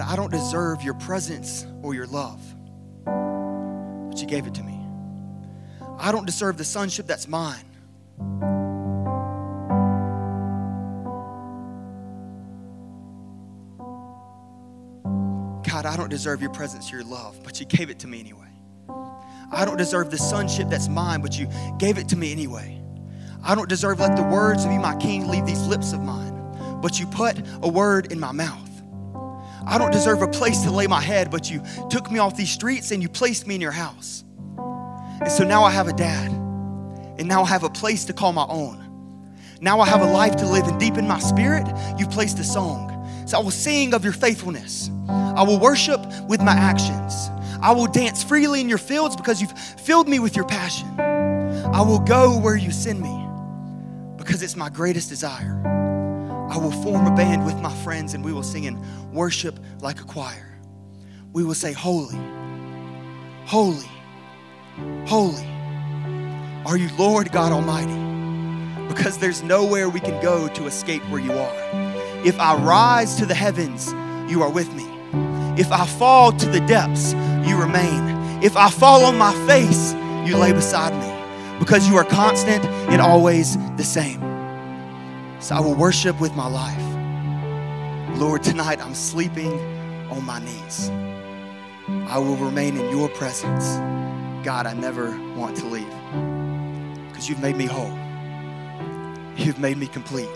I don't deserve your presence or your love, but you gave it to me. I don't deserve the sonship that's mine. God, I don't deserve your presence your love, but you gave it to me anyway. I don't deserve the sonship that's mine, but you gave it to me anyway. I don't deserve let the words of you, my king, leave these lips of mine, but you put a word in my mouth. I don't deserve a place to lay my head, but you took me off these streets and you placed me in your house. And so now I have a dad, and now I have a place to call my own. Now I have a life to live, and deep in my spirit, you've placed a song. So I will sing of your faithfulness. I will worship with my actions. I will dance freely in your fields because you've filled me with your passion. I will go where you send me because it's my greatest desire. I will form a band with my friends and we will sing and worship like a choir. We will say, Holy, holy, holy are you, Lord God Almighty, because there's nowhere we can go to escape where you are. If I rise to the heavens, you are with me. If I fall to the depths, you remain. If I fall on my face, you lay beside me because you are constant and always the same. So I will worship with my life. Lord, tonight I'm sleeping on my knees. I will remain in your presence. God, I never want to leave because you've made me whole. You've made me complete.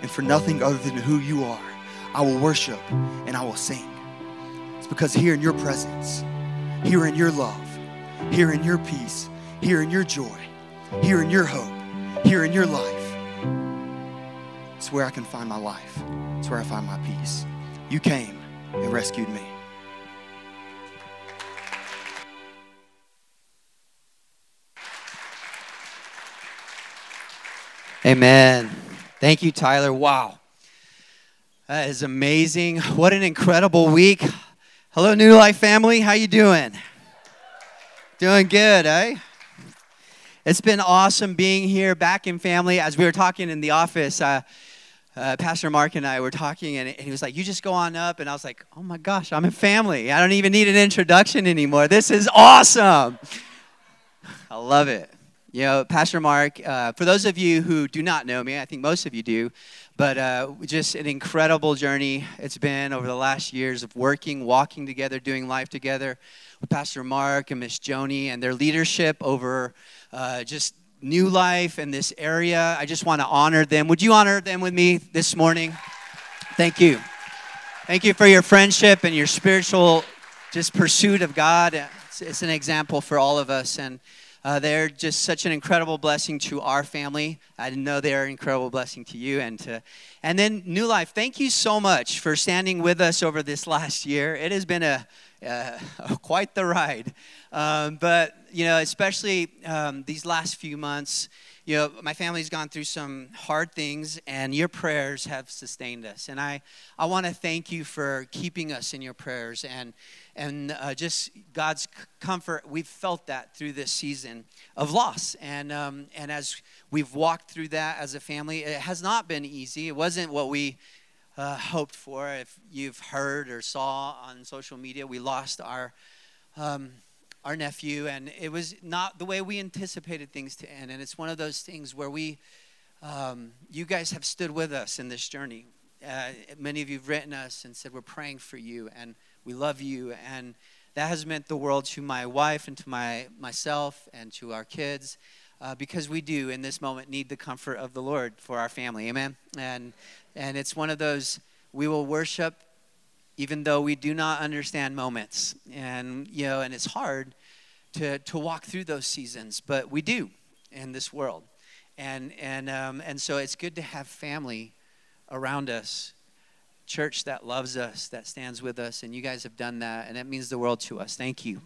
And for nothing other than who you are, I will worship and I will sing. It's because here in your presence, here in your love, here in your peace, here in your joy, here in your hope, here in your life, it's where I can find my life. It's where I find my peace. You came and rescued me. Amen. Thank you, Tyler. Wow. That is amazing. What an incredible week. Hello, New Life family. How you doing? Doing good, eh? It's been awesome being here back in family. As we were talking in the office, uh, uh, Pastor Mark and I were talking, and, and he was like, You just go on up. And I was like, Oh my gosh, I'm a family. I don't even need an introduction anymore. This is awesome. I love it. You know, Pastor Mark, uh, for those of you who do not know me, I think most of you do, but uh, just an incredible journey it's been over the last years of working, walking together, doing life together with Pastor Mark and Miss Joni and their leadership over uh, just new life in this area. I just want to honor them. Would you honor them with me this morning? Thank you. Thank you for your friendship and your spiritual just pursuit of God. It's, it's an example for all of us. And uh, they're just such an incredible blessing to our family. I know they're an incredible blessing to you and to, and then New Life. Thank you so much for standing with us over this last year. It has been a, uh, quite the ride, um, but you know, especially um, these last few months. You know, my family's gone through some hard things, and your prayers have sustained us. And I, I want to thank you for keeping us in your prayers and and uh, just God's comfort. We've felt that through this season of loss, and um, and as we've walked through that as a family, it has not been easy. It wasn't what we uh, hoped for. If you've heard or saw on social media, we lost our. Um, our nephew, and it was not the way we anticipated things to end. And it's one of those things where we, um, you guys have stood with us in this journey. Uh, many of you have written us and said, We're praying for you. And we love you. And that has meant the world to my wife and to my, myself and to our kids. Uh, because we do in this moment need the comfort of the Lord for our family. Amen. And and it's one of those we will worship even though we do not understand moments. And you know, and it's hard to to walk through those seasons, but we do in this world. And and um, and so it's good to have family around us church that loves us, that stands with us, and you guys have done that, and that means the world to us. Thank you.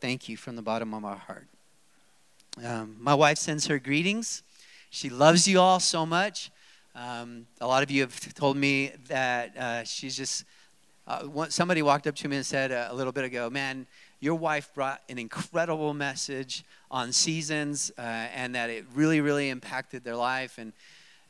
Thank you from the bottom of my heart. Um, my wife sends her greetings. She loves you all so much. Um, a lot of you have told me that uh, she's just, uh, somebody walked up to me and said uh, a little bit ago, man, your wife brought an incredible message on seasons uh, and that it really, really impacted their life. And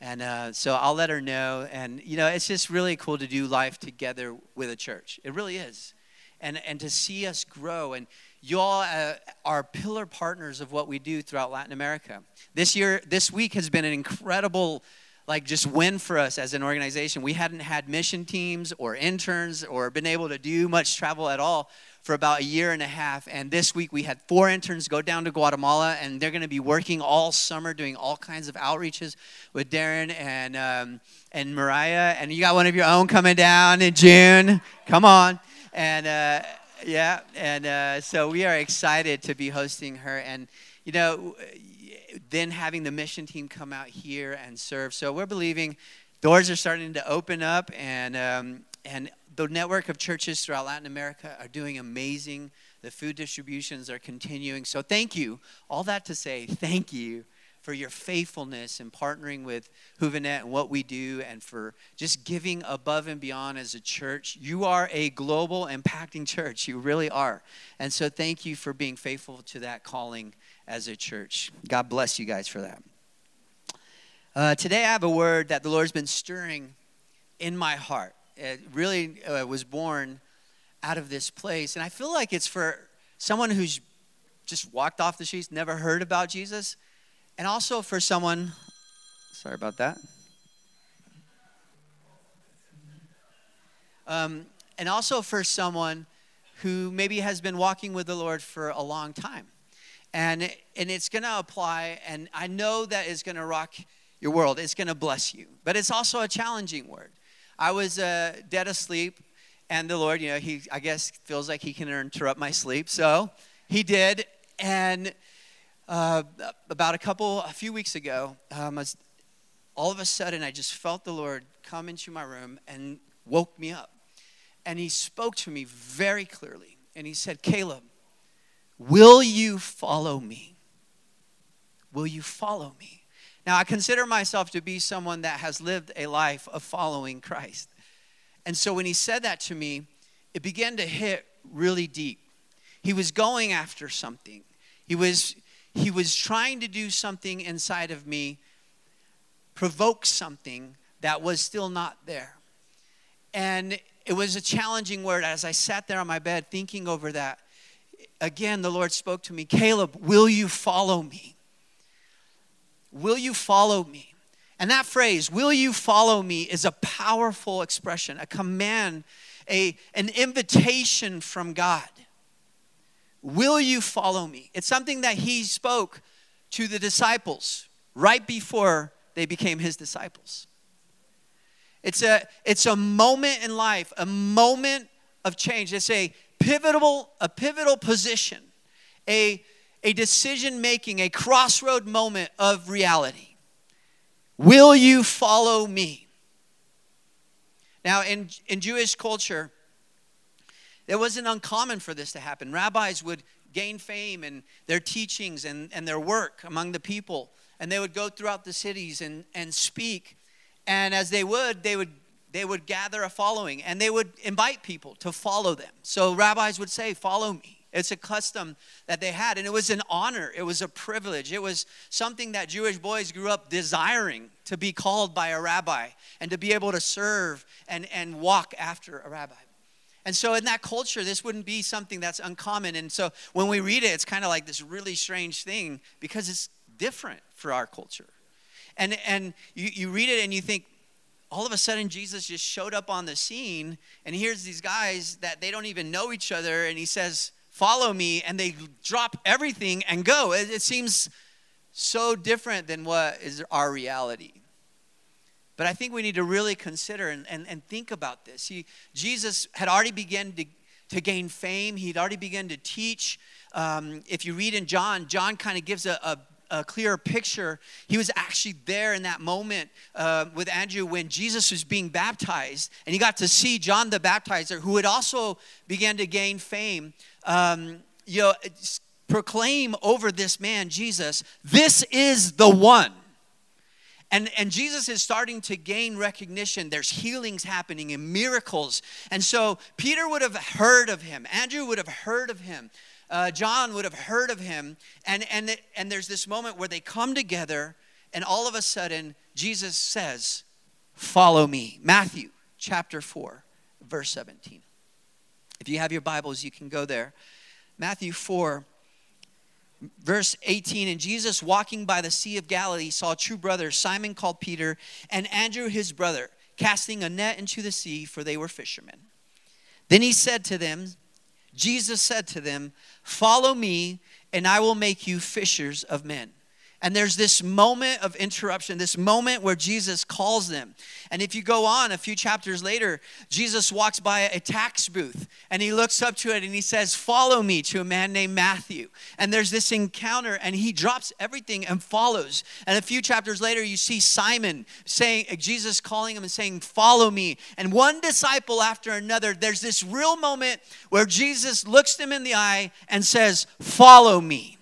And uh, so I'll let her know. And, you know, it's just really cool to do life together with a church. It really is. And, and to see us grow. And you all uh, are pillar partners of what we do throughout Latin America. This year, this week has been an incredible like just win for us as an organization. We hadn't had mission teams or interns or been able to do much travel at all for about a year and a half. And this week we had four interns go down to Guatemala, and they're going to be working all summer doing all kinds of outreaches with Darren and um, and Mariah. And you got one of your own coming down in June. Come on, and uh, yeah, and uh, so we are excited to be hosting her. And you know, then having the mission team come out here and serve. So we're believing doors are starting to open up, and um, and the network of churches throughout Latin America are doing amazing. The food distributions are continuing. So thank you. All that to say, thank you for your faithfulness in partnering with Juvenet and what we do and for just giving above and beyond as a church. You are a global impacting church. You really are. And so thank you for being faithful to that calling as a church. God bless you guys for that. Uh, today I have a word that the Lord's been stirring in my heart it really uh, was born out of this place. And I feel like it's for someone who's just walked off the streets, never heard about Jesus, and also for someone, sorry about that. Um, and also for someone who maybe has been walking with the Lord for a long time. And, and it's going to apply, and I know that it's going to rock your world. It's going to bless you. But it's also a challenging word. I was uh, dead asleep, and the Lord, you know, He, I guess, feels like He can interrupt my sleep. So He did. And uh, about a couple, a few weeks ago, um, was, all of a sudden, I just felt the Lord come into my room and woke me up. And He spoke to me very clearly. And He said, Caleb, will you follow me? Will you follow me? Now, I consider myself to be someone that has lived a life of following Christ. And so when he said that to me, it began to hit really deep. He was going after something. He was he was trying to do something inside of me, provoke something that was still not there. And it was a challenging word as I sat there on my bed thinking over that. Again, the Lord spoke to me, Caleb, will you follow me? Will you follow me? And that phrase, will you follow me, is a powerful expression, a command, a, an invitation from God. Will you follow me? It's something that he spoke to the disciples right before they became his disciples. It's a, it's a moment in life, a moment of change. It's a pivotal, a pivotal position, a, a decision making, a crossroad moment of reality. Will you follow me? Now, in, in Jewish culture, it wasn't uncommon for this to happen. Rabbis would gain fame in their teachings and, and their work among the people, and they would go throughout the cities and, and speak. And as they would, they would they would gather a following and they would invite people to follow them. So rabbis would say, Follow me. It's a custom that they had, and it was an honor. It was a privilege. It was something that Jewish boys grew up desiring to be called by a rabbi and to be able to serve and, and walk after a rabbi. And so, in that culture, this wouldn't be something that's uncommon. And so, when we read it, it's kind of like this really strange thing because it's different for our culture. And, and you, you read it and you think, all of a sudden Jesus just showed up on the scene and here's these guys that they don't even know each other and he says follow me, and they drop everything and go. It, it seems so different than what is our reality. But I think we need to really consider and, and, and think about this. He, Jesus had already begun to, to gain fame, he'd already begun to teach. Um, if you read in John, John kind of gives a, a a clearer picture. He was actually there in that moment uh, with Andrew when Jesus was being baptized, and he got to see John the Baptizer, who had also began to gain fame. Um, you know, proclaim over this man, Jesus, this is the one. And, and Jesus is starting to gain recognition. There's healings happening and miracles. And so Peter would have heard of him, Andrew would have heard of him uh, John would have heard of him. And, and, and there's this moment where they come together and all of a sudden, Jesus says, Follow me. Matthew chapter 4, verse 17. If you have your Bibles, you can go there. Matthew 4, verse 18 And Jesus, walking by the Sea of Galilee, saw two brothers, Simon called Peter, and Andrew his brother, casting a net into the sea, for they were fishermen. Then he said to them, Jesus said to them, Follow me, and I will make you fishers of men. And there's this moment of interruption, this moment where Jesus calls them. And if you go on a few chapters later, Jesus walks by a tax booth and he looks up to it and he says, Follow me to a man named Matthew. And there's this encounter and he drops everything and follows. And a few chapters later, you see Simon saying, Jesus calling him and saying, Follow me. And one disciple after another, there's this real moment where Jesus looks them in the eye and says, Follow me.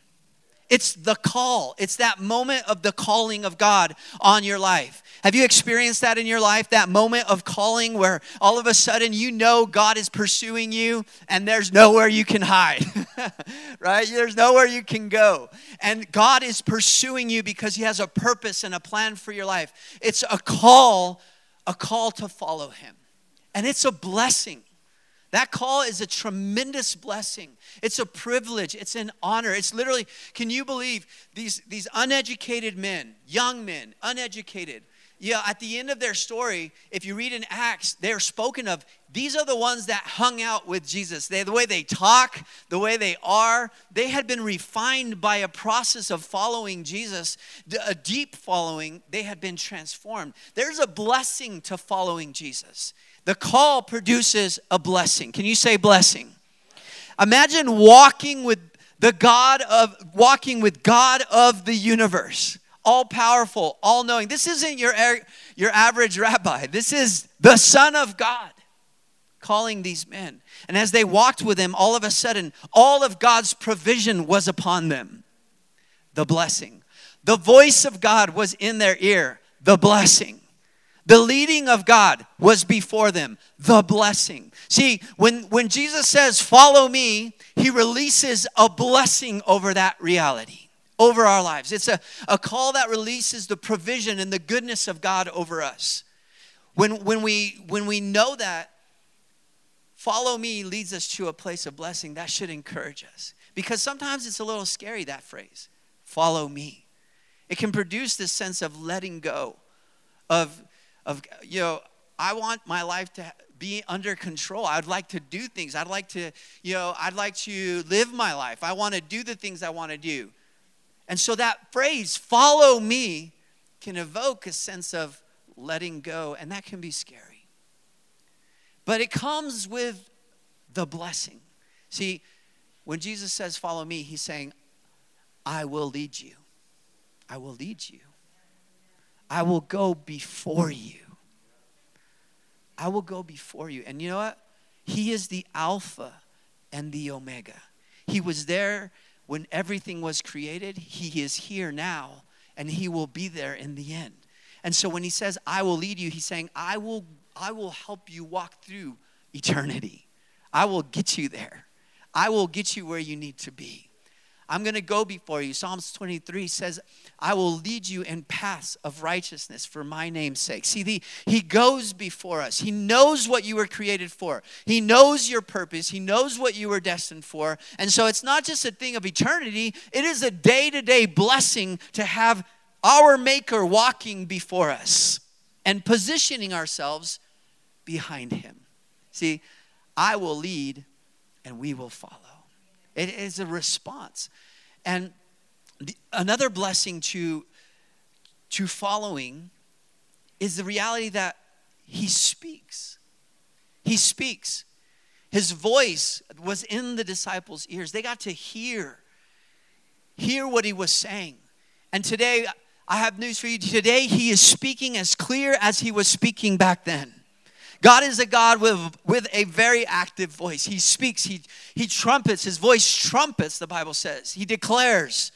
It's the call. It's that moment of the calling of God on your life. Have you experienced that in your life? That moment of calling where all of a sudden you know God is pursuing you and there's nowhere you can hide, right? There's nowhere you can go. And God is pursuing you because He has a purpose and a plan for your life. It's a call, a call to follow Him. And it's a blessing. That call is a tremendous blessing. It's a privilege. It's an honor. It's literally, can you believe these, these uneducated men, young men, uneducated? Yeah, at the end of their story, if you read in Acts, they're spoken of. These are the ones that hung out with Jesus. They, the way they talk, the way they are, they had been refined by a process of following Jesus, a deep following. They had been transformed. There's a blessing to following Jesus. The call produces a blessing. Can you say blessing? Imagine walking with the God of walking with God of the universe. All powerful, all knowing. This isn't your your average rabbi. This is the son of God calling these men. And as they walked with him, all of a sudden, all of God's provision was upon them. The blessing. The voice of God was in their ear. The blessing. The leading of God was before them, the blessing. See, when, when Jesus says, Follow me, he releases a blessing over that reality, over our lives. It's a, a call that releases the provision and the goodness of God over us. When, when, we, when we know that, follow me leads us to a place of blessing, that should encourage us. Because sometimes it's a little scary, that phrase, follow me. It can produce this sense of letting go, of of you know i want my life to be under control i'd like to do things i'd like to you know i'd like to live my life i want to do the things i want to do and so that phrase follow me can evoke a sense of letting go and that can be scary but it comes with the blessing see when jesus says follow me he's saying i will lead you i will lead you I will go before you. I will go before you. And you know what? He is the Alpha and the Omega. He was there when everything was created. He is here now, and He will be there in the end. And so when He says, I will lead you, He's saying, I will, I will help you walk through eternity. I will get you there. I will get you where you need to be. I'm going to go before you. Psalms 23 says, I will lead you in paths of righteousness for my name's sake. See, the, he goes before us. He knows what you were created for. He knows your purpose. He knows what you were destined for. And so it's not just a thing of eternity, it is a day to day blessing to have our Maker walking before us and positioning ourselves behind Him. See, I will lead and we will follow. It is a response. And the, another blessing to, to following is the reality that he speaks. He speaks. His voice was in the disciples' ears. They got to hear, hear what he was saying. And today, I have news for you. Today, he is speaking as clear as he was speaking back then. God is a God with, with a very active voice. He speaks, he, he trumpets, his voice trumpets, the Bible says. He declares.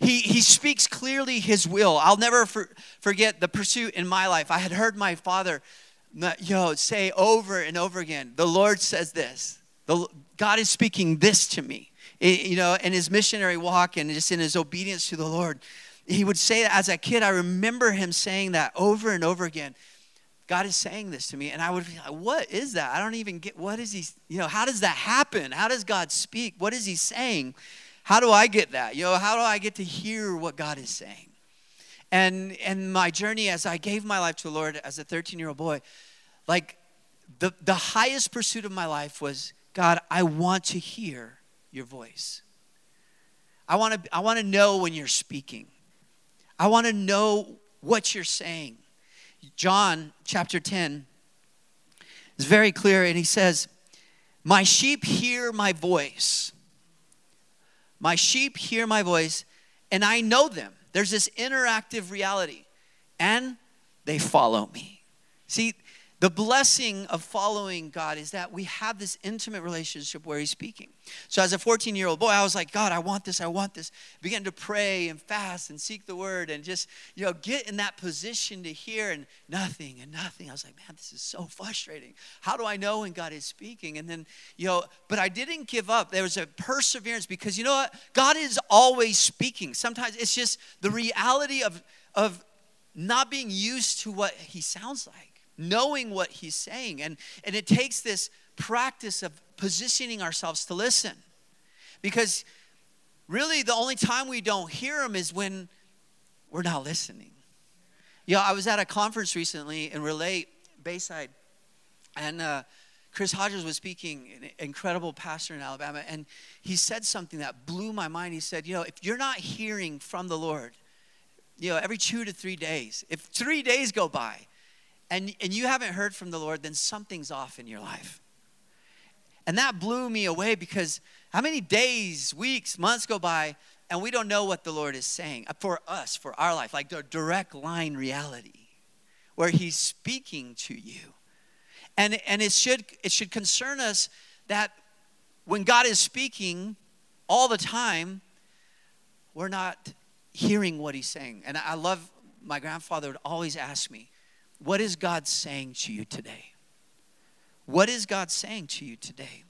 He, he speaks clearly his will. I'll never for, forget the pursuit in my life. I had heard my father know, say over and over again, the Lord says this. The, God is speaking this to me. It, you know, in his missionary walk and just in his obedience to the Lord, he would say that as a kid. I remember him saying that over and over again. God is saying this to me. And I would be like, what is that? I don't even get, what is he, you know, how does that happen? How does God speak? What is he saying? How do I get that? You know, how do I get to hear what God is saying? And and my journey as I gave my life to the Lord as a 13 year old boy, like the, the highest pursuit of my life was God, I want to hear your voice. I want to I want to know when you're speaking. I want to know what you're saying. John chapter 10 is very clear, and he says, My sheep hear my voice. My sheep hear my voice, and I know them. There's this interactive reality, and they follow me. See, the blessing of following God is that we have this intimate relationship where He's speaking. So, as a 14 year old boy, I was like, God, I want this, I want this. I began to pray and fast and seek the word and just, you know, get in that position to hear and nothing and nothing. I was like, man, this is so frustrating. How do I know when God is speaking? And then, you know, but I didn't give up. There was a perseverance because you know what? God is always speaking. Sometimes it's just the reality of, of not being used to what He sounds like knowing what he's saying. And, and it takes this practice of positioning ourselves to listen. Because really, the only time we don't hear him is when we're not listening. You know, I was at a conference recently in Relay, Bayside, and uh, Chris Hodges was speaking, an incredible pastor in Alabama, and he said something that blew my mind. He said, You know, if you're not hearing from the Lord, you know, every two to three days, if three days go by and, and you haven't heard from the Lord, then something's off in your life. And that blew me away because how many days, weeks, months go by and we don't know what the Lord is saying for us, for our life, like the direct line reality where He's speaking to you. And, and it, should, it should concern us that when God is speaking all the time, we're not hearing what He's saying. And I love my grandfather would always ask me, what is God saying to you today? What is God saying to you today?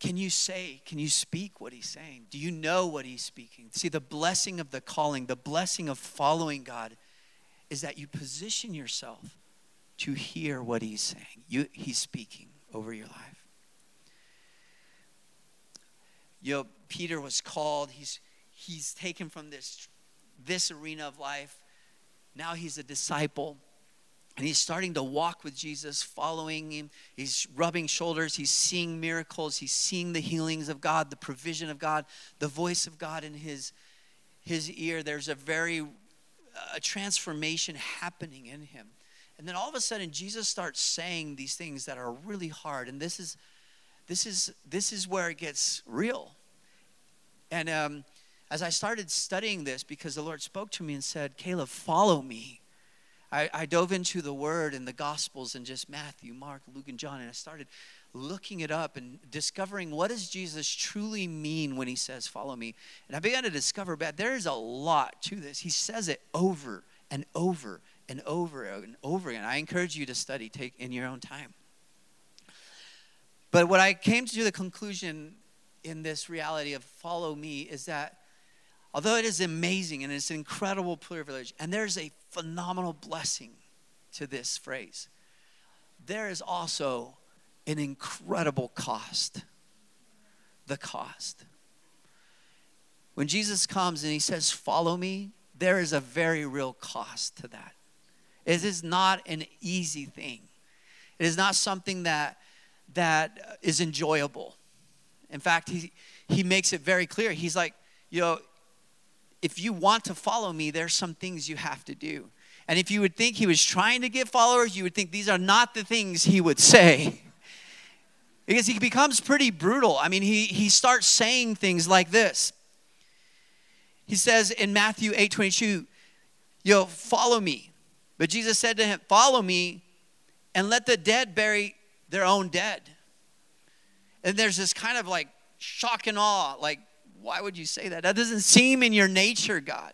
Can you say, can you speak what he's saying? Do you know what he's speaking? See, the blessing of the calling, the blessing of following God is that you position yourself to hear what he's saying. You, he's speaking over your life. You know, Peter was called, he's, he's taken from this, this arena of life now he's a disciple. And he's starting to walk with Jesus, following him. He's rubbing shoulders. He's seeing miracles. He's seeing the healings of God, the provision of God, the voice of God in his, his ear. There's a very a transformation happening in him. And then all of a sudden, Jesus starts saying these things that are really hard. And this is, this is, this is where it gets real. And um, as I started studying this, because the Lord spoke to me and said, Caleb, follow me. I, I dove into the Word and the Gospels and just Matthew, Mark, Luke, and John, and I started looking it up and discovering what does Jesus truly mean when he says, follow me. And I began to discover that there is a lot to this. He says it over and over and over and over again. I encourage you to study, take in your own time. But what I came to the conclusion in this reality of follow me is that Although it is amazing and it's an incredible privilege, and there's a phenomenal blessing to this phrase, there is also an incredible cost. The cost. When Jesus comes and he says, Follow me, there is a very real cost to that. It is not an easy thing. It is not something that, that is enjoyable. In fact, he, he makes it very clear. He's like, you know, if you want to follow me, there's some things you have to do. And if you would think he was trying to get followers, you would think these are not the things he would say. because he becomes pretty brutal. I mean, he, he starts saying things like this. He says in Matthew 8 22, Yo, follow me. But Jesus said to him, Follow me and let the dead bury their own dead. And there's this kind of like shock and awe, like, why would you say that? That doesn't seem in your nature, God.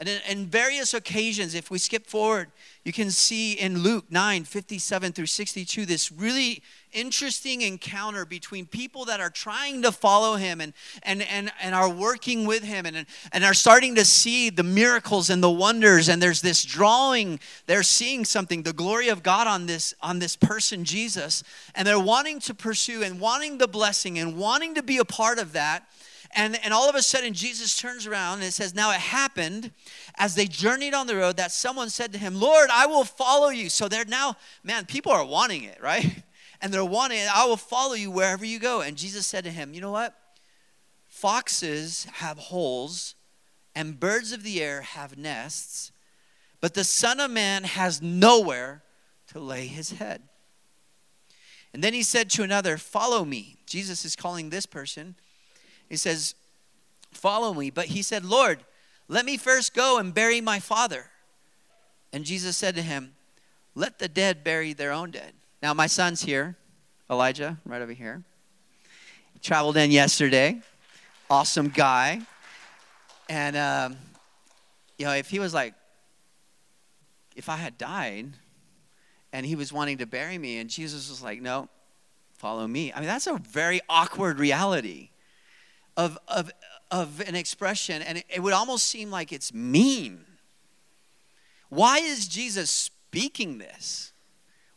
And in, various occasions, if we skip forward, you can see in Luke 9 57 through 62 this really interesting encounter between people that are trying to follow him and, and, and, and are working with him and, and are starting to see the miracles and the wonders. And there's this drawing, they're seeing something, the glory of God on this, on this person, Jesus. And they're wanting to pursue and wanting the blessing and wanting to be a part of that. And, and all of a sudden, Jesus turns around and it says, Now it happened as they journeyed on the road that someone said to him, Lord, I will follow you. So they're now, man, people are wanting it, right? And they're wanting it. I will follow you wherever you go. And Jesus said to him, You know what? Foxes have holes, and birds of the air have nests, but the Son of Man has nowhere to lay his head. And then he said to another, Follow me. Jesus is calling this person he says, Follow me. But he said, Lord, let me first go and bury my father. And Jesus said to him, Let the dead bury their own dead. Now, my son's here, Elijah, right over here. He traveled in yesterday. Awesome guy. And, um, you know, if he was like, if I had died and he was wanting to bury me, and Jesus was like, No, follow me. I mean, that's a very awkward reality of, of, of an expression, and it would almost seem like it's mean. Why is Jesus speaking this?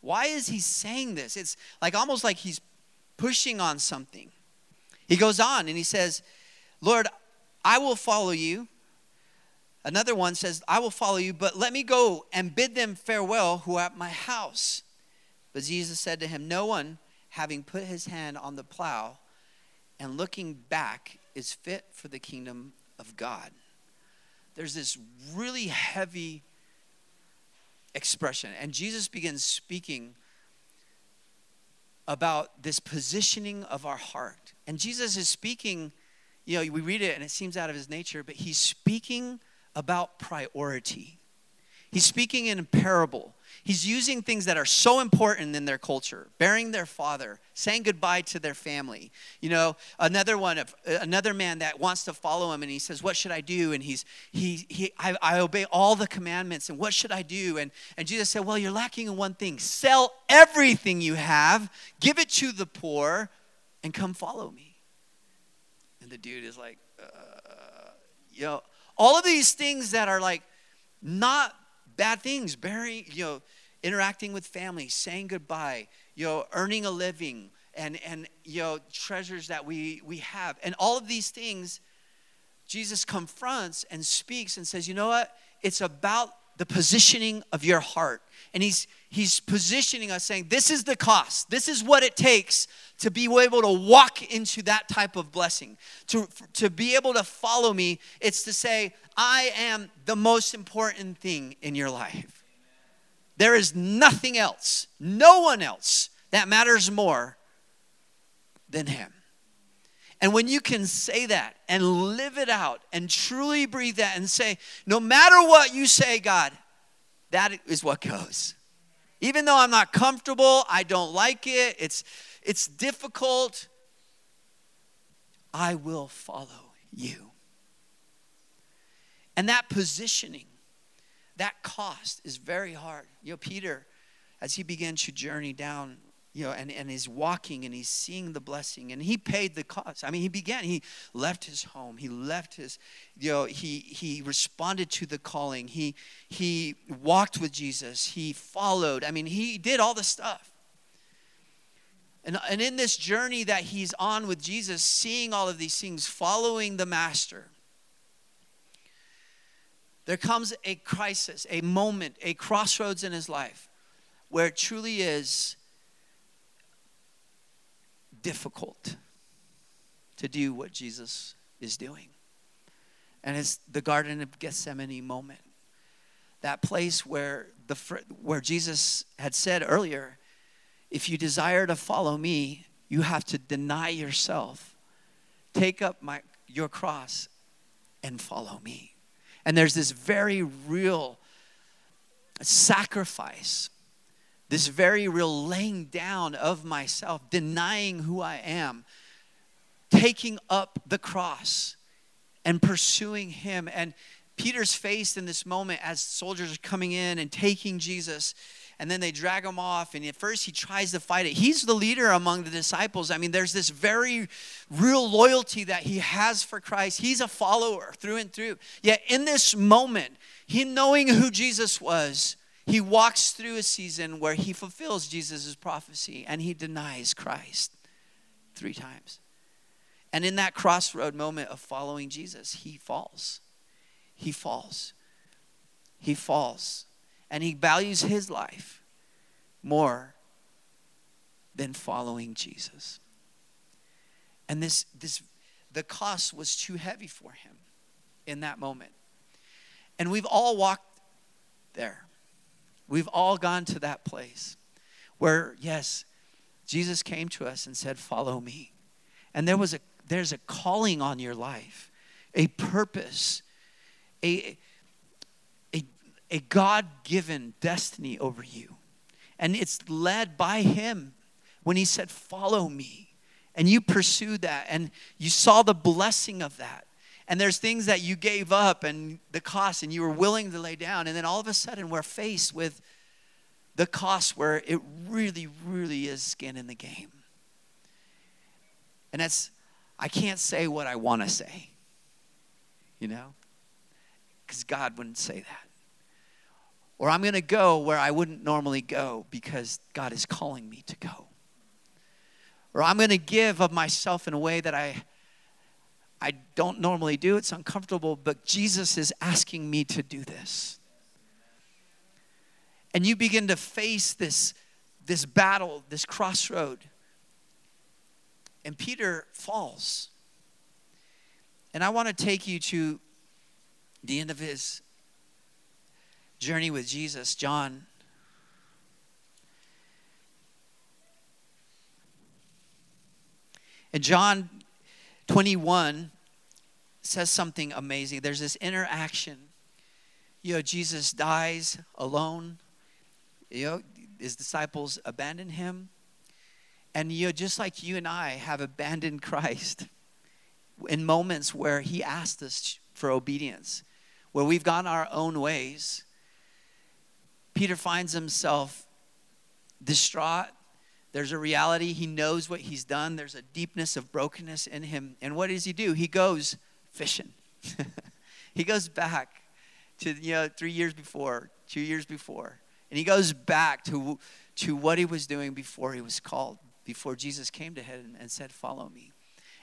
Why is he saying this? It's like almost like he's pushing on something. He goes on and he says, Lord, I will follow you. Another one says, I will follow you, but let me go and bid them farewell who are at my house. But Jesus said to him, No one, having put his hand on the plow and looking back is fit for the kingdom of God. There's this really heavy expression, and Jesus begins speaking about this positioning of our heart. And Jesus is speaking, you know, we read it and it seems out of his nature, but he's speaking about priority. He's speaking in a parable. He's using things that are so important in their culture, burying their father, saying goodbye to their family. You know, another one, of another man that wants to follow him, and he says, "What should I do?" And he's he he I, I obey all the commandments, and what should I do? And and Jesus said, "Well, you're lacking in one thing. Sell everything you have, give it to the poor, and come follow me." And the dude is like, uh, you know, all of these things that are like not bad things, burying, you know, interacting with family, saying goodbye, you know, earning a living, and and you know, treasures that we we have, and all of these things, Jesus confronts and speaks and says, you know what? It's about the positioning of your heart. And he's he's positioning us saying, this is the cost. This is what it takes to be able to walk into that type of blessing. To, to be able to follow me, it's to say, I am the most important thing in your life. There is nothing else, no one else that matters more than him. And when you can say that and live it out and truly breathe that and say, no matter what you say, God, that is what goes. Even though I'm not comfortable, I don't like it, it's, it's difficult, I will follow you. And that positioning, that cost is very hard. You know, Peter, as he began to journey down you know, and, and he's walking and he's seeing the blessing and he paid the cost. I mean, he began, he left his home, he left his, you know, he he responded to the calling, he he walked with Jesus, he followed. I mean, he did all the stuff. And, and in this journey that he's on with Jesus, seeing all of these things, following the master, there comes a crisis, a moment, a crossroads in his life where it truly is difficult to do what Jesus is doing. And it's the Garden of Gethsemane moment. That place where, the, where Jesus had said earlier, if you desire to follow me, you have to deny yourself, take up my, your cross, and follow me. And there's this very real sacrifice this very real laying down of myself, denying who I am, taking up the cross and pursuing Him. And Peter's faced in this moment as soldiers are coming in and taking Jesus and then they drag him off. And at first he tries to fight it. He's the leader among the disciples. I mean there's this very real loyalty that he has for christ. He's a follower through and through. Yet in this moment him knowing who jesus was he walks through a season where he fulfills jesus' prophecy and he denies christ three times and in that crossroad moment of following jesus he falls he falls he falls and he values his life more than following Jesus. And this, this, the cost was too heavy for him in that moment. And we've all walked there. We've all gone to that place where, yes, Jesus came to us and said, Follow me. And there was a there's a calling on your life, a purpose, a, a a God given destiny over you. And it's led by Him when He said, Follow me. And you pursued that and you saw the blessing of that. And there's things that you gave up and the cost and you were willing to lay down. And then all of a sudden we're faced with the cost where it really, really is skin in the game. And that's, I can't say what I want to say, you know? Because God wouldn't say that. Or I'm going to go where I wouldn't normally go because God is calling me to go. Or I'm going to give of myself in a way that I I don't normally do. It, it's uncomfortable, but Jesus is asking me to do this. And you begin to face this this battle, this crossroad. And Peter falls. And I want to take you to the end of his journey with Jesus, John. And John 21 says something amazing. There's this interaction. You know, Jesus dies alone. You know, his disciples abandon him. And you know, just like you and I have abandoned Christ in moments where he asked us for obedience, where we've gone our own ways, Peter finds himself distraught. There's a reality. He knows what he's done. There's a deepness of brokenness in him. And what does he do? He goes fishing. he goes back to, you know, three years before, two years before. And he goes back to, to what he was doing before he was called, before Jesus came to him and said, Follow me.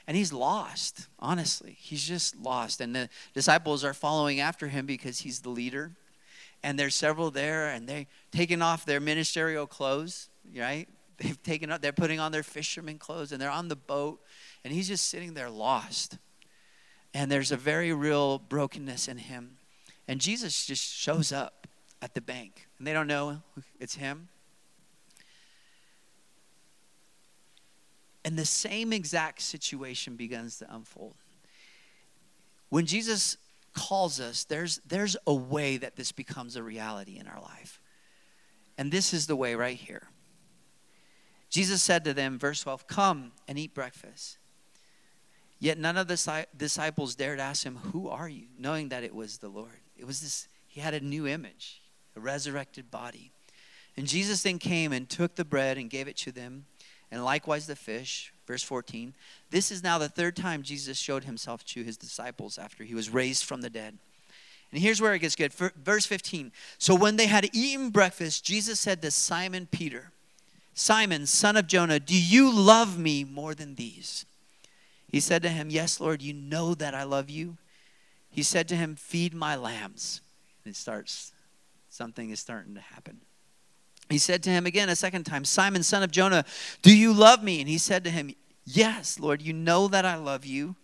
And he's lost, honestly. He's just lost. And the disciples are following after him because he's the leader and there's several there, and they taking off their ministerial clothes, right? They've taken up, they're putting on their fisherman clothes, and they're on the boat, and he's just sitting there lost. And there's a very real brokenness in him. And Jesus just shows up at the bank, and they don't know it's him. And the same exact situation begins to unfold. When Jesus calls us, there's, there's a way that this becomes a reality in our life. And this is the way right here. Jesus said to them, verse 12, Come and eat breakfast. Yet none of the disciples dared ask him, Who are you? knowing that it was the Lord. It was this, he had a new image, a resurrected body. And Jesus then came and took the bread and gave it to them, and likewise the fish. Verse 14 This is now the third time Jesus showed himself to his disciples after he was raised from the dead. And here's where it gets good. Verse 15 So when they had eaten breakfast, Jesus said to Simon Peter, Simon, son of Jonah, do you love me more than these? He said to him, Yes, Lord, you know that I love you. He said to him, Feed my lambs. And it starts, something is starting to happen. He said to him again a second time, Simon, son of Jonah, do you love me? And he said to him, Yes, Lord, you know that I love you.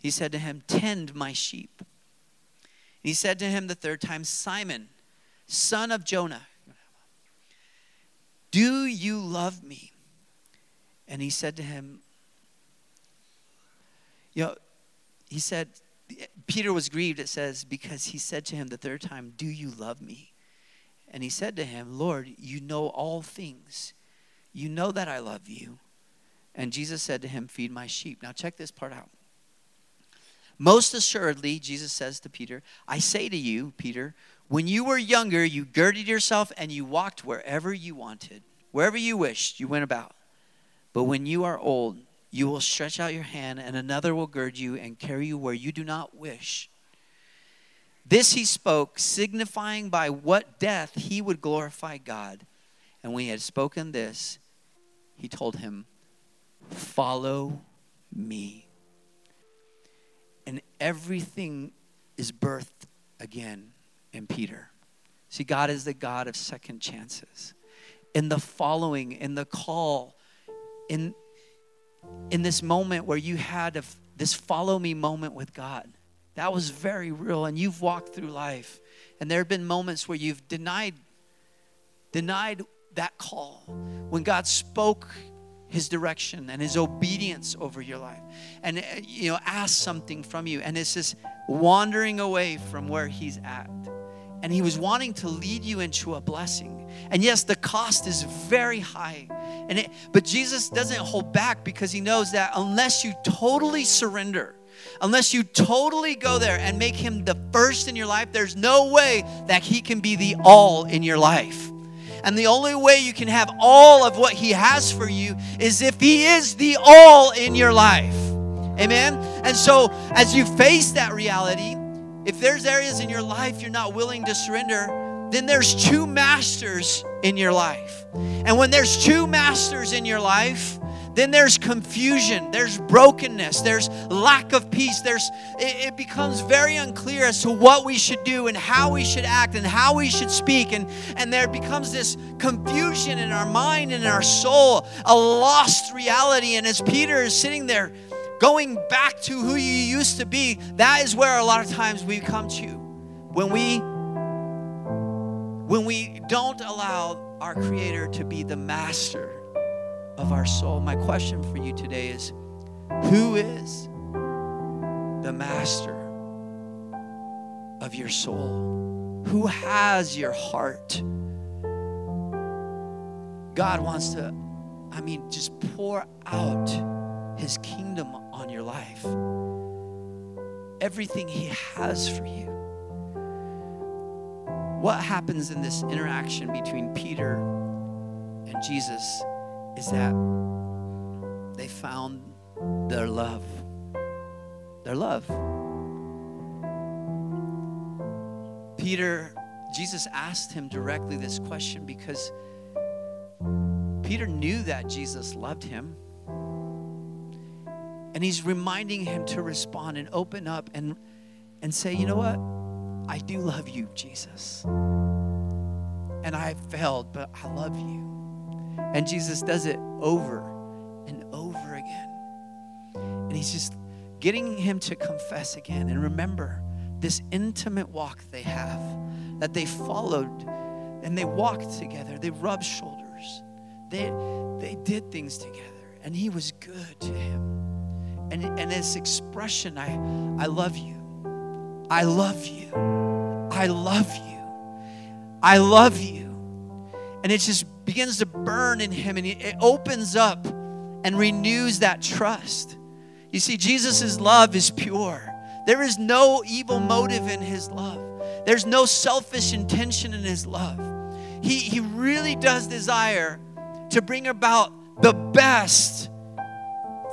He said to him, Tend my sheep. And he said to him the third time, Simon, son of Jonah, do you love me? And he said to him, You know, he said, Peter was grieved, it says, because he said to him the third time, Do you love me? And he said to him, Lord, you know all things. You know that I love you. And Jesus said to him, Feed my sheep. Now, check this part out. Most assuredly, Jesus says to Peter, I say to you, Peter, when you were younger, you girded yourself and you walked wherever you wanted, wherever you wished, you went about. But when you are old, you will stretch out your hand, and another will gird you and carry you where you do not wish. This he spoke, signifying by what death he would glorify God. And when he had spoken this, he told him, Follow me. And everything is birthed again in Peter. See, God is the God of second chances. In the following, in the call, in, in this moment where you had a, this follow me moment with God, that was very real. And you've walked through life. And there have been moments where you've denied, denied that call. When God spoke his direction and his obedience over your life and uh, you know ask something from you and it's this wandering away from where he's at and he was wanting to lead you into a blessing and yes the cost is very high and it, but jesus doesn't hold back because he knows that unless you totally surrender unless you totally go there and make him the first in your life there's no way that he can be the all in your life and the only way you can have all of what He has for you is if He is the all in your life. Amen? And so, as you face that reality, if there's areas in your life you're not willing to surrender, then there's two masters in your life. And when there's two masters in your life, then there's confusion, there's brokenness, there's lack of peace. There's it, it, becomes very unclear as to what we should do and how we should act and how we should speak. And, and there becomes this confusion in our mind and in our soul, a lost reality. And as Peter is sitting there going back to who you used to be, that is where a lot of times we come to. When we when we don't allow our creator to be the master of our soul. My question for you today is who is the master of your soul? Who has your heart? God wants to, I mean, just pour out his kingdom life. Everything he has for you. What happens in this interaction between Peter and Jesus? is that they found their love. Their love. Peter, Jesus asked him directly this question because Peter knew that Jesus loved him. And he's reminding him to respond and open up and, and say, you know what? I do love you, Jesus. And I failed, but I love you. And Jesus does it over and over again. And he's just getting him to confess again and remember this intimate walk they have that they followed and they walked together. They rubbed shoulders. They, they did things together. And he was good to him. And, and his expression, I, I love you. I love you. I love you. I love you. And it just begins to burn in him and it opens up and renews that trust. You see, Jesus' love is pure. There is no evil motive in his love. There's no selfish intention in his love. He, he really does desire to bring about the best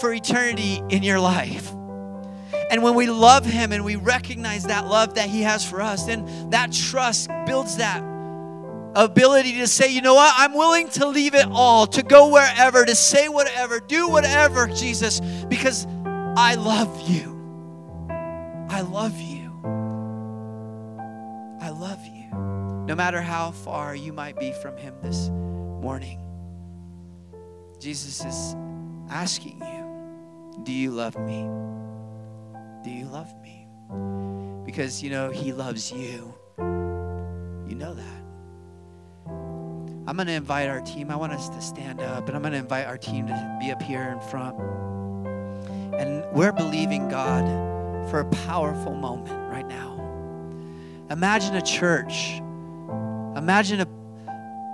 for eternity in your life. And when we love him and we recognize that love that he has for us, then that trust builds that ability to say, you know what, I'm willing to leave it all, to go wherever, to say whatever, do whatever, Jesus, because I love you. I love you. I love you. No matter how far you might be from Him this morning, Jesus is asking you, Do you love me? Do you love me? Because, you know, He loves you. You know that. I'm going to invite our team. I want us to stand up, and I'm going to invite our team to be up here in front. And we're believing God for a powerful moment right now. Imagine a church. Imagine a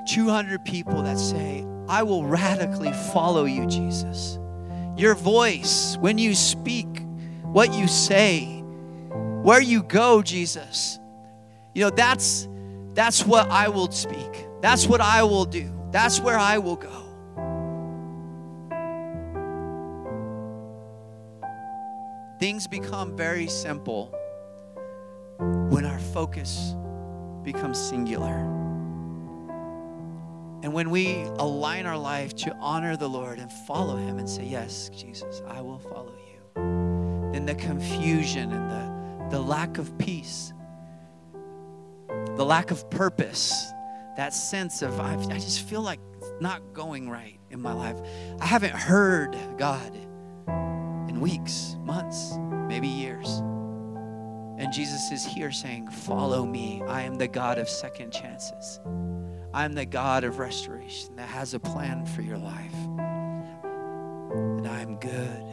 200 people that say, I will radically follow you, Jesus. Your voice, when you speak, what you say, Where you go, Jesus, you know, that's that's what I will speak. That's what I will do. That's where I will go. Things become very simple when our focus becomes singular. And when we align our life to honor the Lord and follow Him and say, Yes, Jesus, I will follow you, then the confusion and the, the lack of peace, the lack of purpose, that sense of, I, I just feel like not going right in my life. I haven't heard God in weeks, months, maybe years. And Jesus is here saying, Follow me. I am the God of second chances. I'm the God of restoration that has a plan for your life. And I am good.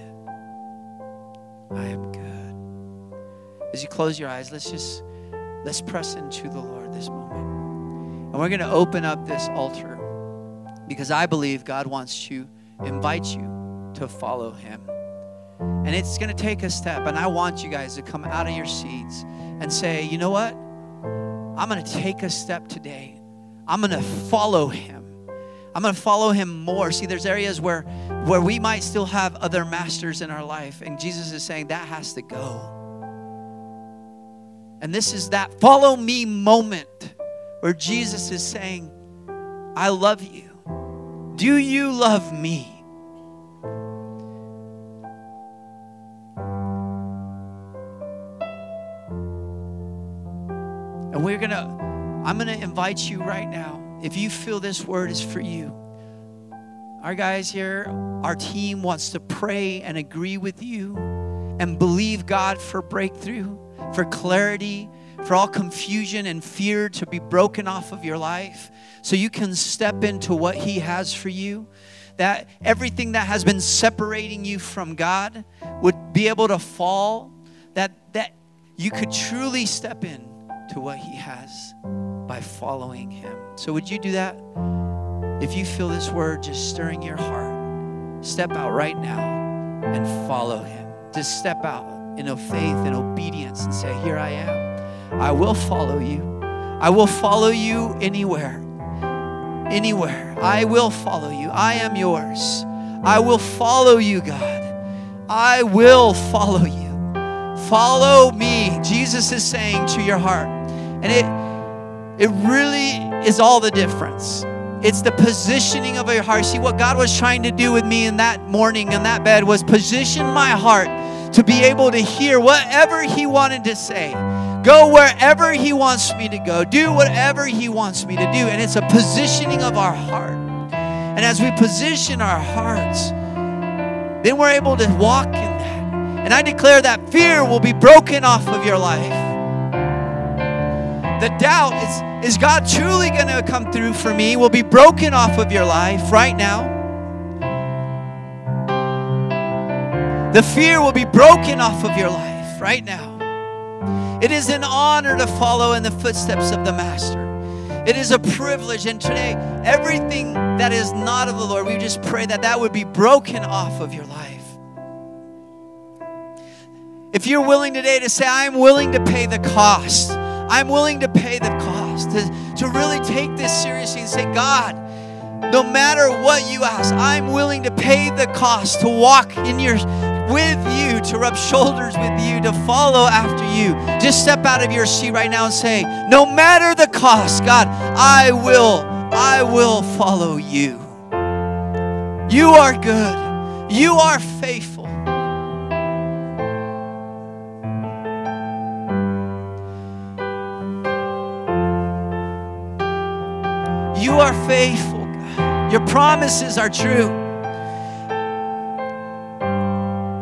I am good. As you close your eyes, let's just let's press into the Lord this moment. And we're going to open up this altar because I believe God wants to invite you to follow him. And it's going to take a step and I want you guys to come out of your seats and say, "You know what? I'm going to take a step today I'm going to follow him. I'm going to follow him more. See, there's areas where where we might still have other masters in our life and Jesus is saying that has to go. And this is that follow me moment where Jesus is saying, I love you. Do you love me? And we're going to I'm going to invite you right now, if you feel this word is for you, our guys here, our team wants to pray and agree with you and believe God for breakthrough, for clarity, for all confusion and fear to be broken off of your life. So you can step into what He has for you. That everything that has been separating you from God would be able to fall, that, that you could truly step in to what He has by following Him. So, would you do that? If you feel this word just stirring your heart, step out right now and follow Him. Just step out in a faith and obedience and say, Here I am. I will follow you. I will follow you anywhere. Anywhere. I will follow you. I am yours. I will follow you, God. I will follow you. Follow me. Jesus is saying to your heart. And it it really is all the difference. It's the positioning of your heart. See, what God was trying to do with me in that morning in that bed was position my heart to be able to hear whatever He wanted to say, go wherever He wants me to go, do whatever He wants me to do. And it's a positioning of our heart. And as we position our hearts, then we're able to walk in that. And I declare that fear will be broken off of your life the doubt is, is God truly going to come through for me will be broken off of your life right now. The fear will be broken off of your life right now. It is an honor to follow in the footsteps of the Master. It is a privilege. And today, everything that is not of the Lord, we just pray that that would be broken off of your life. If you're willing today to say, I'm willing to pay the cost. I'm willing to pay the cost to, to really take this seriously and say, God, no matter what you ask, I'm willing to pay the cost to walk in your with you, to rub shoulders with you, to follow after you. Just step out of your seat right now and say, No matter the cost, God, I will, I will follow you. You are good. You are faithful. You are faithful, God. Your promises are true.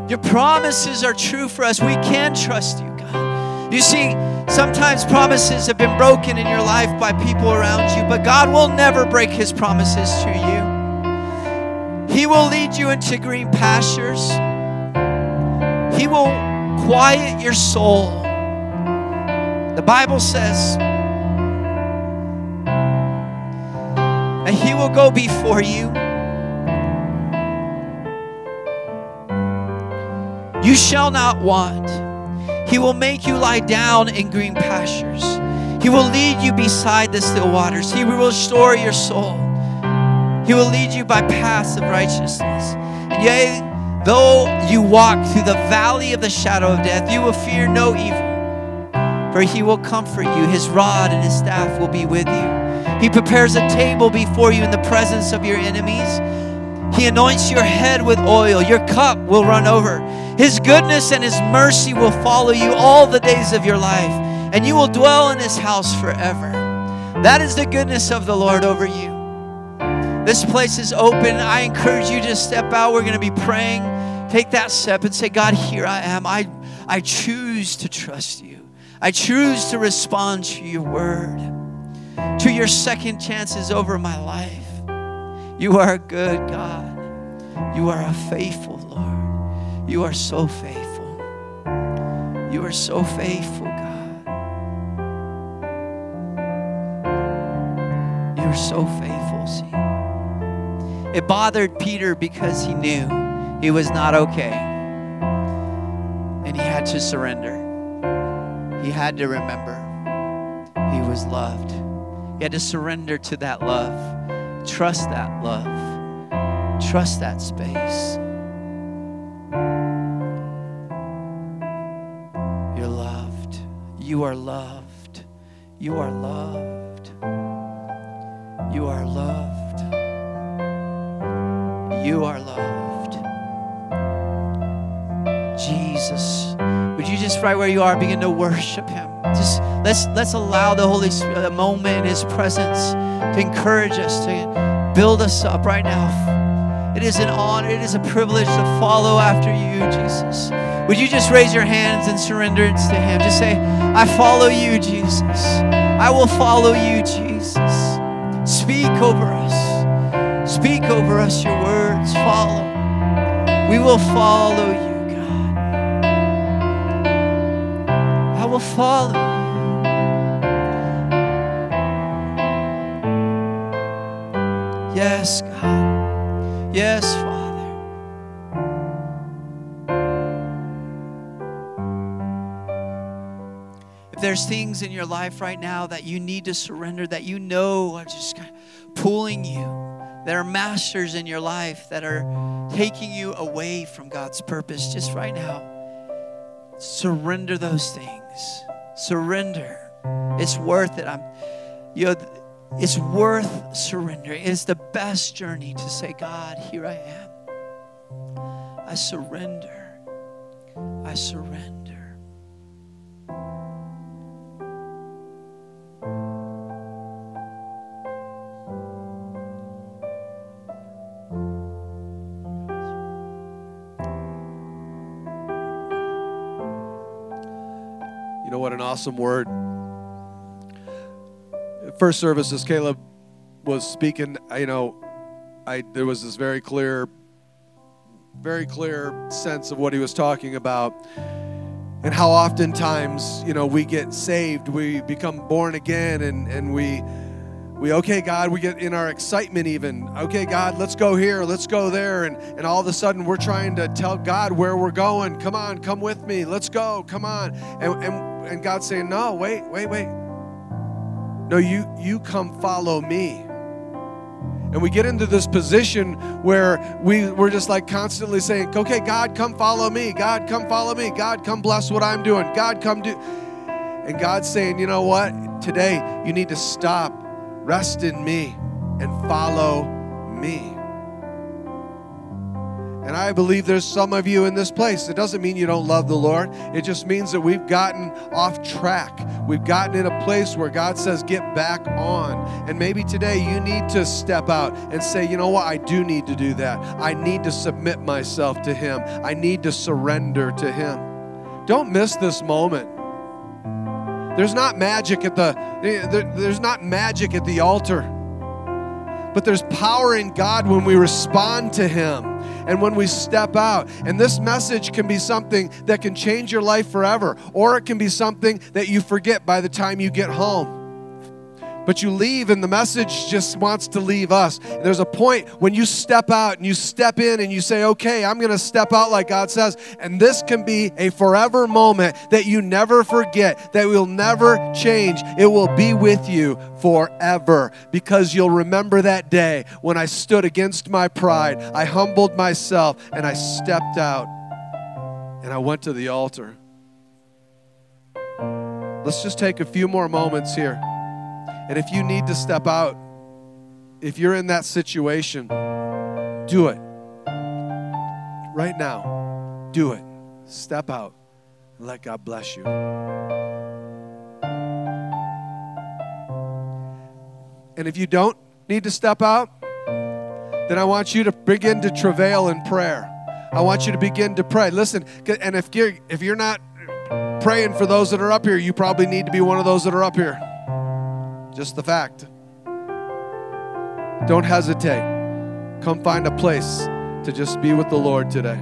Your promises are true for us. We can trust you, God. You see, sometimes promises have been broken in your life by people around you, but God will never break his promises to you. He will lead you into green pastures. He will quiet your soul. The Bible says, He will go before you. You shall not want. He will make you lie down in green pastures. He will lead you beside the still waters. He will restore your soul. He will lead you by paths of righteousness. And yea, though you walk through the valley of the shadow of death, you will fear no evil. For he will comfort you. His rod and his staff will be with you. He prepares a table before you in the presence of your enemies. He anoints your head with oil. Your cup will run over. His goodness and his mercy will follow you all the days of your life, and you will dwell in his house forever. That is the goodness of the Lord over you. This place is open. I encourage you to step out. We're going to be praying. Take that step and say, God, here I am. I, I choose to trust you. I choose to respond to your word, to your second chances over my life. You are a good God. You are a faithful Lord. You are so faithful. You are so faithful, God. You are so faithful, see. It bothered Peter because he knew he was not okay. And he had to surrender. He had to remember he was loved. He had to surrender to that love. Trust that love. Trust that space. You're loved. You are loved. You are loved. You are loved. You are loved. Jesus. Would you just right where you are begin to worship him? Just let's let's allow the Holy Spirit a moment in his presence to encourage us, to build us up right now. It is an honor, it is a privilege to follow after you, Jesus. Would you just raise your hands and surrender it to him? Just say, I follow you, Jesus. I will follow you, Jesus. Speak over us. Speak over us your words. Follow. We will follow you, God. I will follow you. Yes, God. Yes, Father. If there's things in your life right now that you need to surrender, that you know are just kind of pulling you, that are masters in your life that are taking you away from God's purpose, just right now, surrender those things. Surrender. It's worth it. I'm, you know, it's worth surrendering. It's the best journey to say, God, here I am. I surrender. I surrender. You know what an awesome word. First service, as Caleb was speaking, you know, I there was this very clear, very clear sense of what he was talking about, and how oftentimes, you know, we get saved, we become born again, and and we. We okay, God, we get in our excitement even. Okay, God, let's go here, let's go there. And, and all of a sudden we're trying to tell God where we're going. Come on, come with me. Let's go. Come on. And and, and God's saying, No, wait, wait, wait. No, you you come follow me. And we get into this position where we, we're just like constantly saying, okay, God, come follow me. God, come follow me. God, come bless what I'm doing. God, come do. And God's saying, you know what? Today, you need to stop, rest in me, and follow me. And I believe there's some of you in this place. It doesn't mean you don't love the Lord. It just means that we've gotten off track. We've gotten in a place where God says, get back on. And maybe today you need to step out and say, you know what? I do need to do that. I need to submit myself to Him. I need to surrender to Him. Don't miss this moment. There's not magic at the there's not magic at the altar. But there's power in God when we respond to Him and when we step out. And this message can be something that can change your life forever, or it can be something that you forget by the time you get home. But you leave and the message just wants to leave us. And there's a point when you step out and you step in and you say, okay, I'm going to step out like God says. And this can be a forever moment that you never forget, that will never change. It will be with you forever because you'll remember that day when I stood against my pride, I humbled myself, and I stepped out and I went to the altar. Let's just take a few more moments here. And if you need to step out, if you're in that situation, do it. Right now, do it. Step out and let God bless you. And if you don't need to step out, then I want you to begin to travail in prayer. I want you to begin to pray. Listen, and if you're if you're not praying for those that are up here, you probably need to be one of those that are up here. Just the fact. Don't hesitate. Come find a place to just be with the Lord today.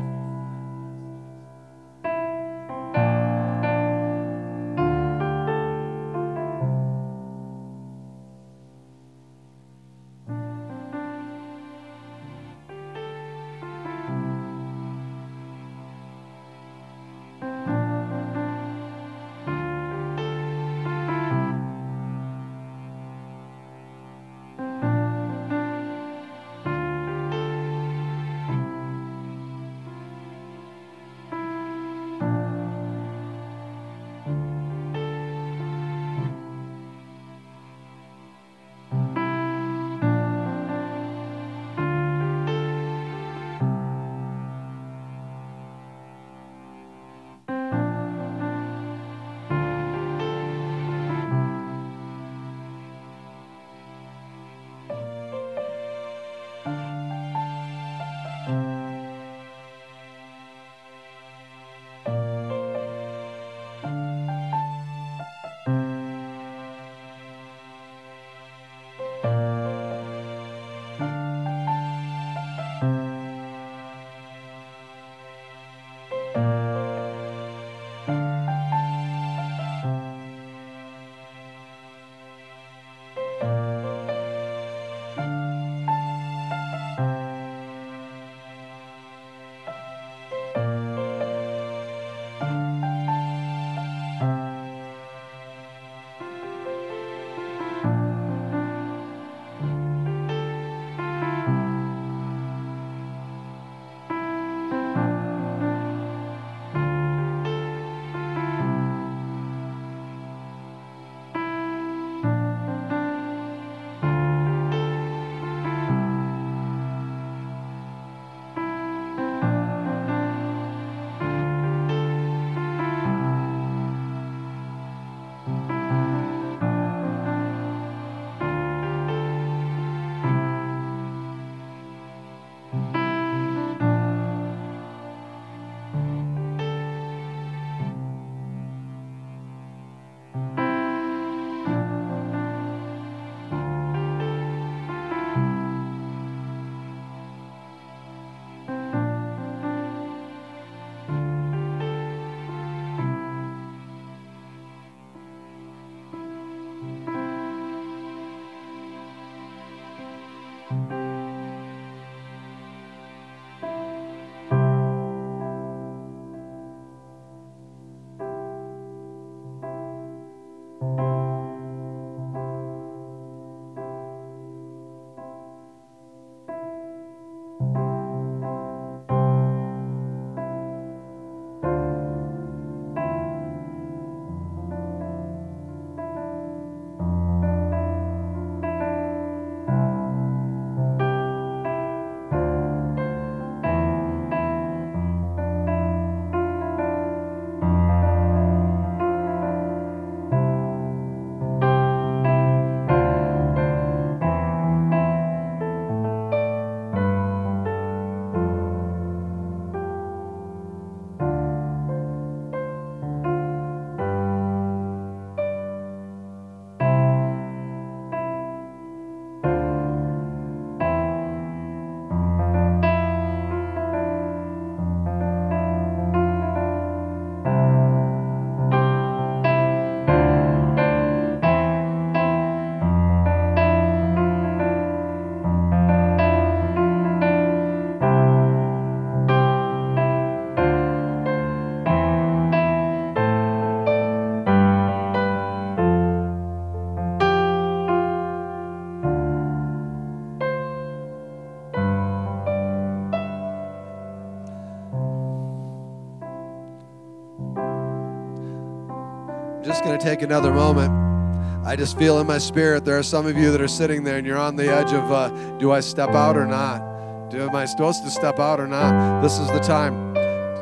Just going to take another moment. I just feel in my spirit there are some of you that are sitting there and you're on the edge of uh, do I step out or not? Do am I supposed to step out or not? This is the time.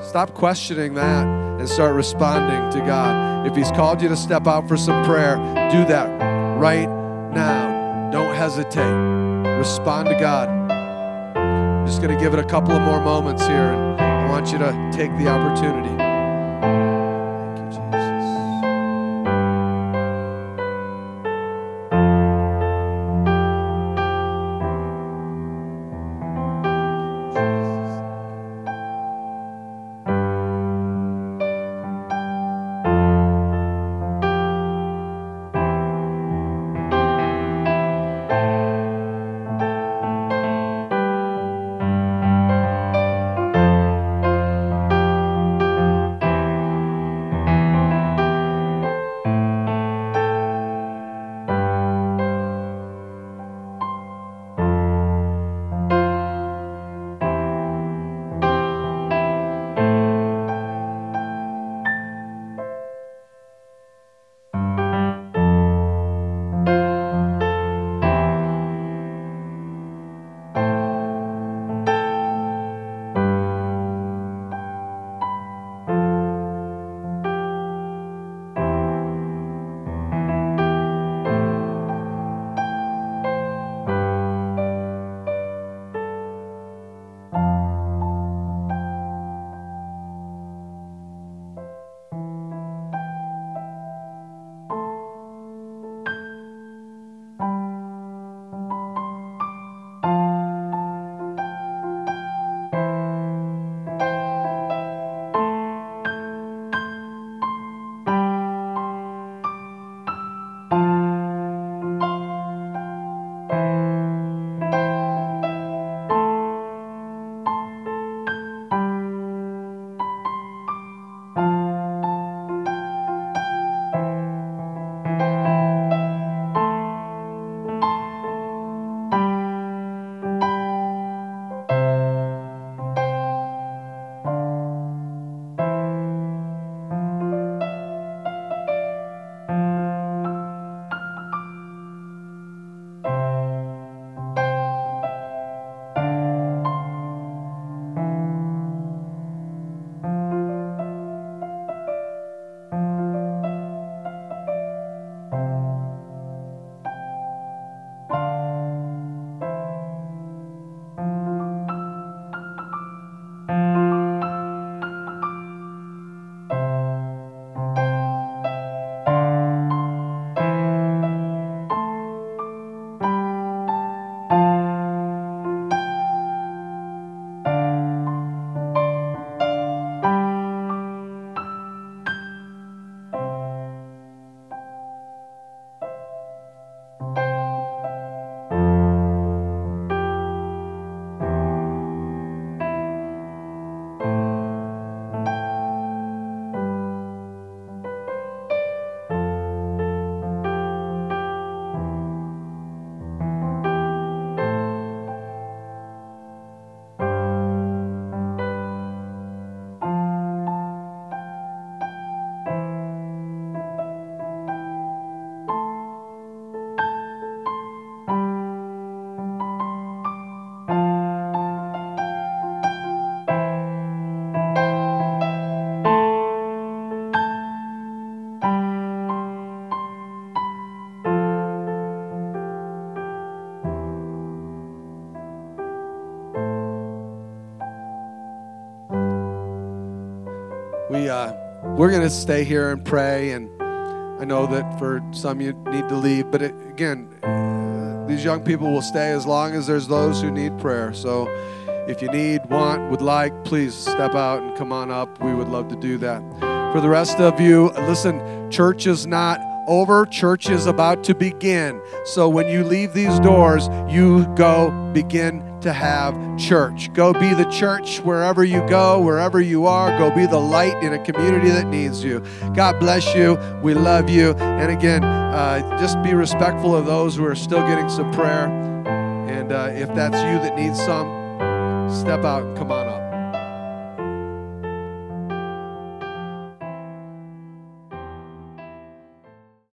Stop questioning that and start responding to God. If He's called you to step out for some prayer, do that right now. Don't hesitate. Respond to God. I'm just going to give it a couple of more moments here, and I want you to take the opportunity. We're going to stay here and pray and i know that for some you need to leave but it, again uh, these young people will stay as long as there's those who need prayer. So if you need want would like please step out and come on up. We would love to do that. For the rest of you listen church is not over. Church is about to begin. So when you leave these doors you go begin to have church. Go be the church wherever you go, wherever you are. Go be the light in a community that needs you. God bless you. We love you. And again, uh, just be respectful of those who are still getting some prayer. And uh, if that's you that needs some, step out and come on.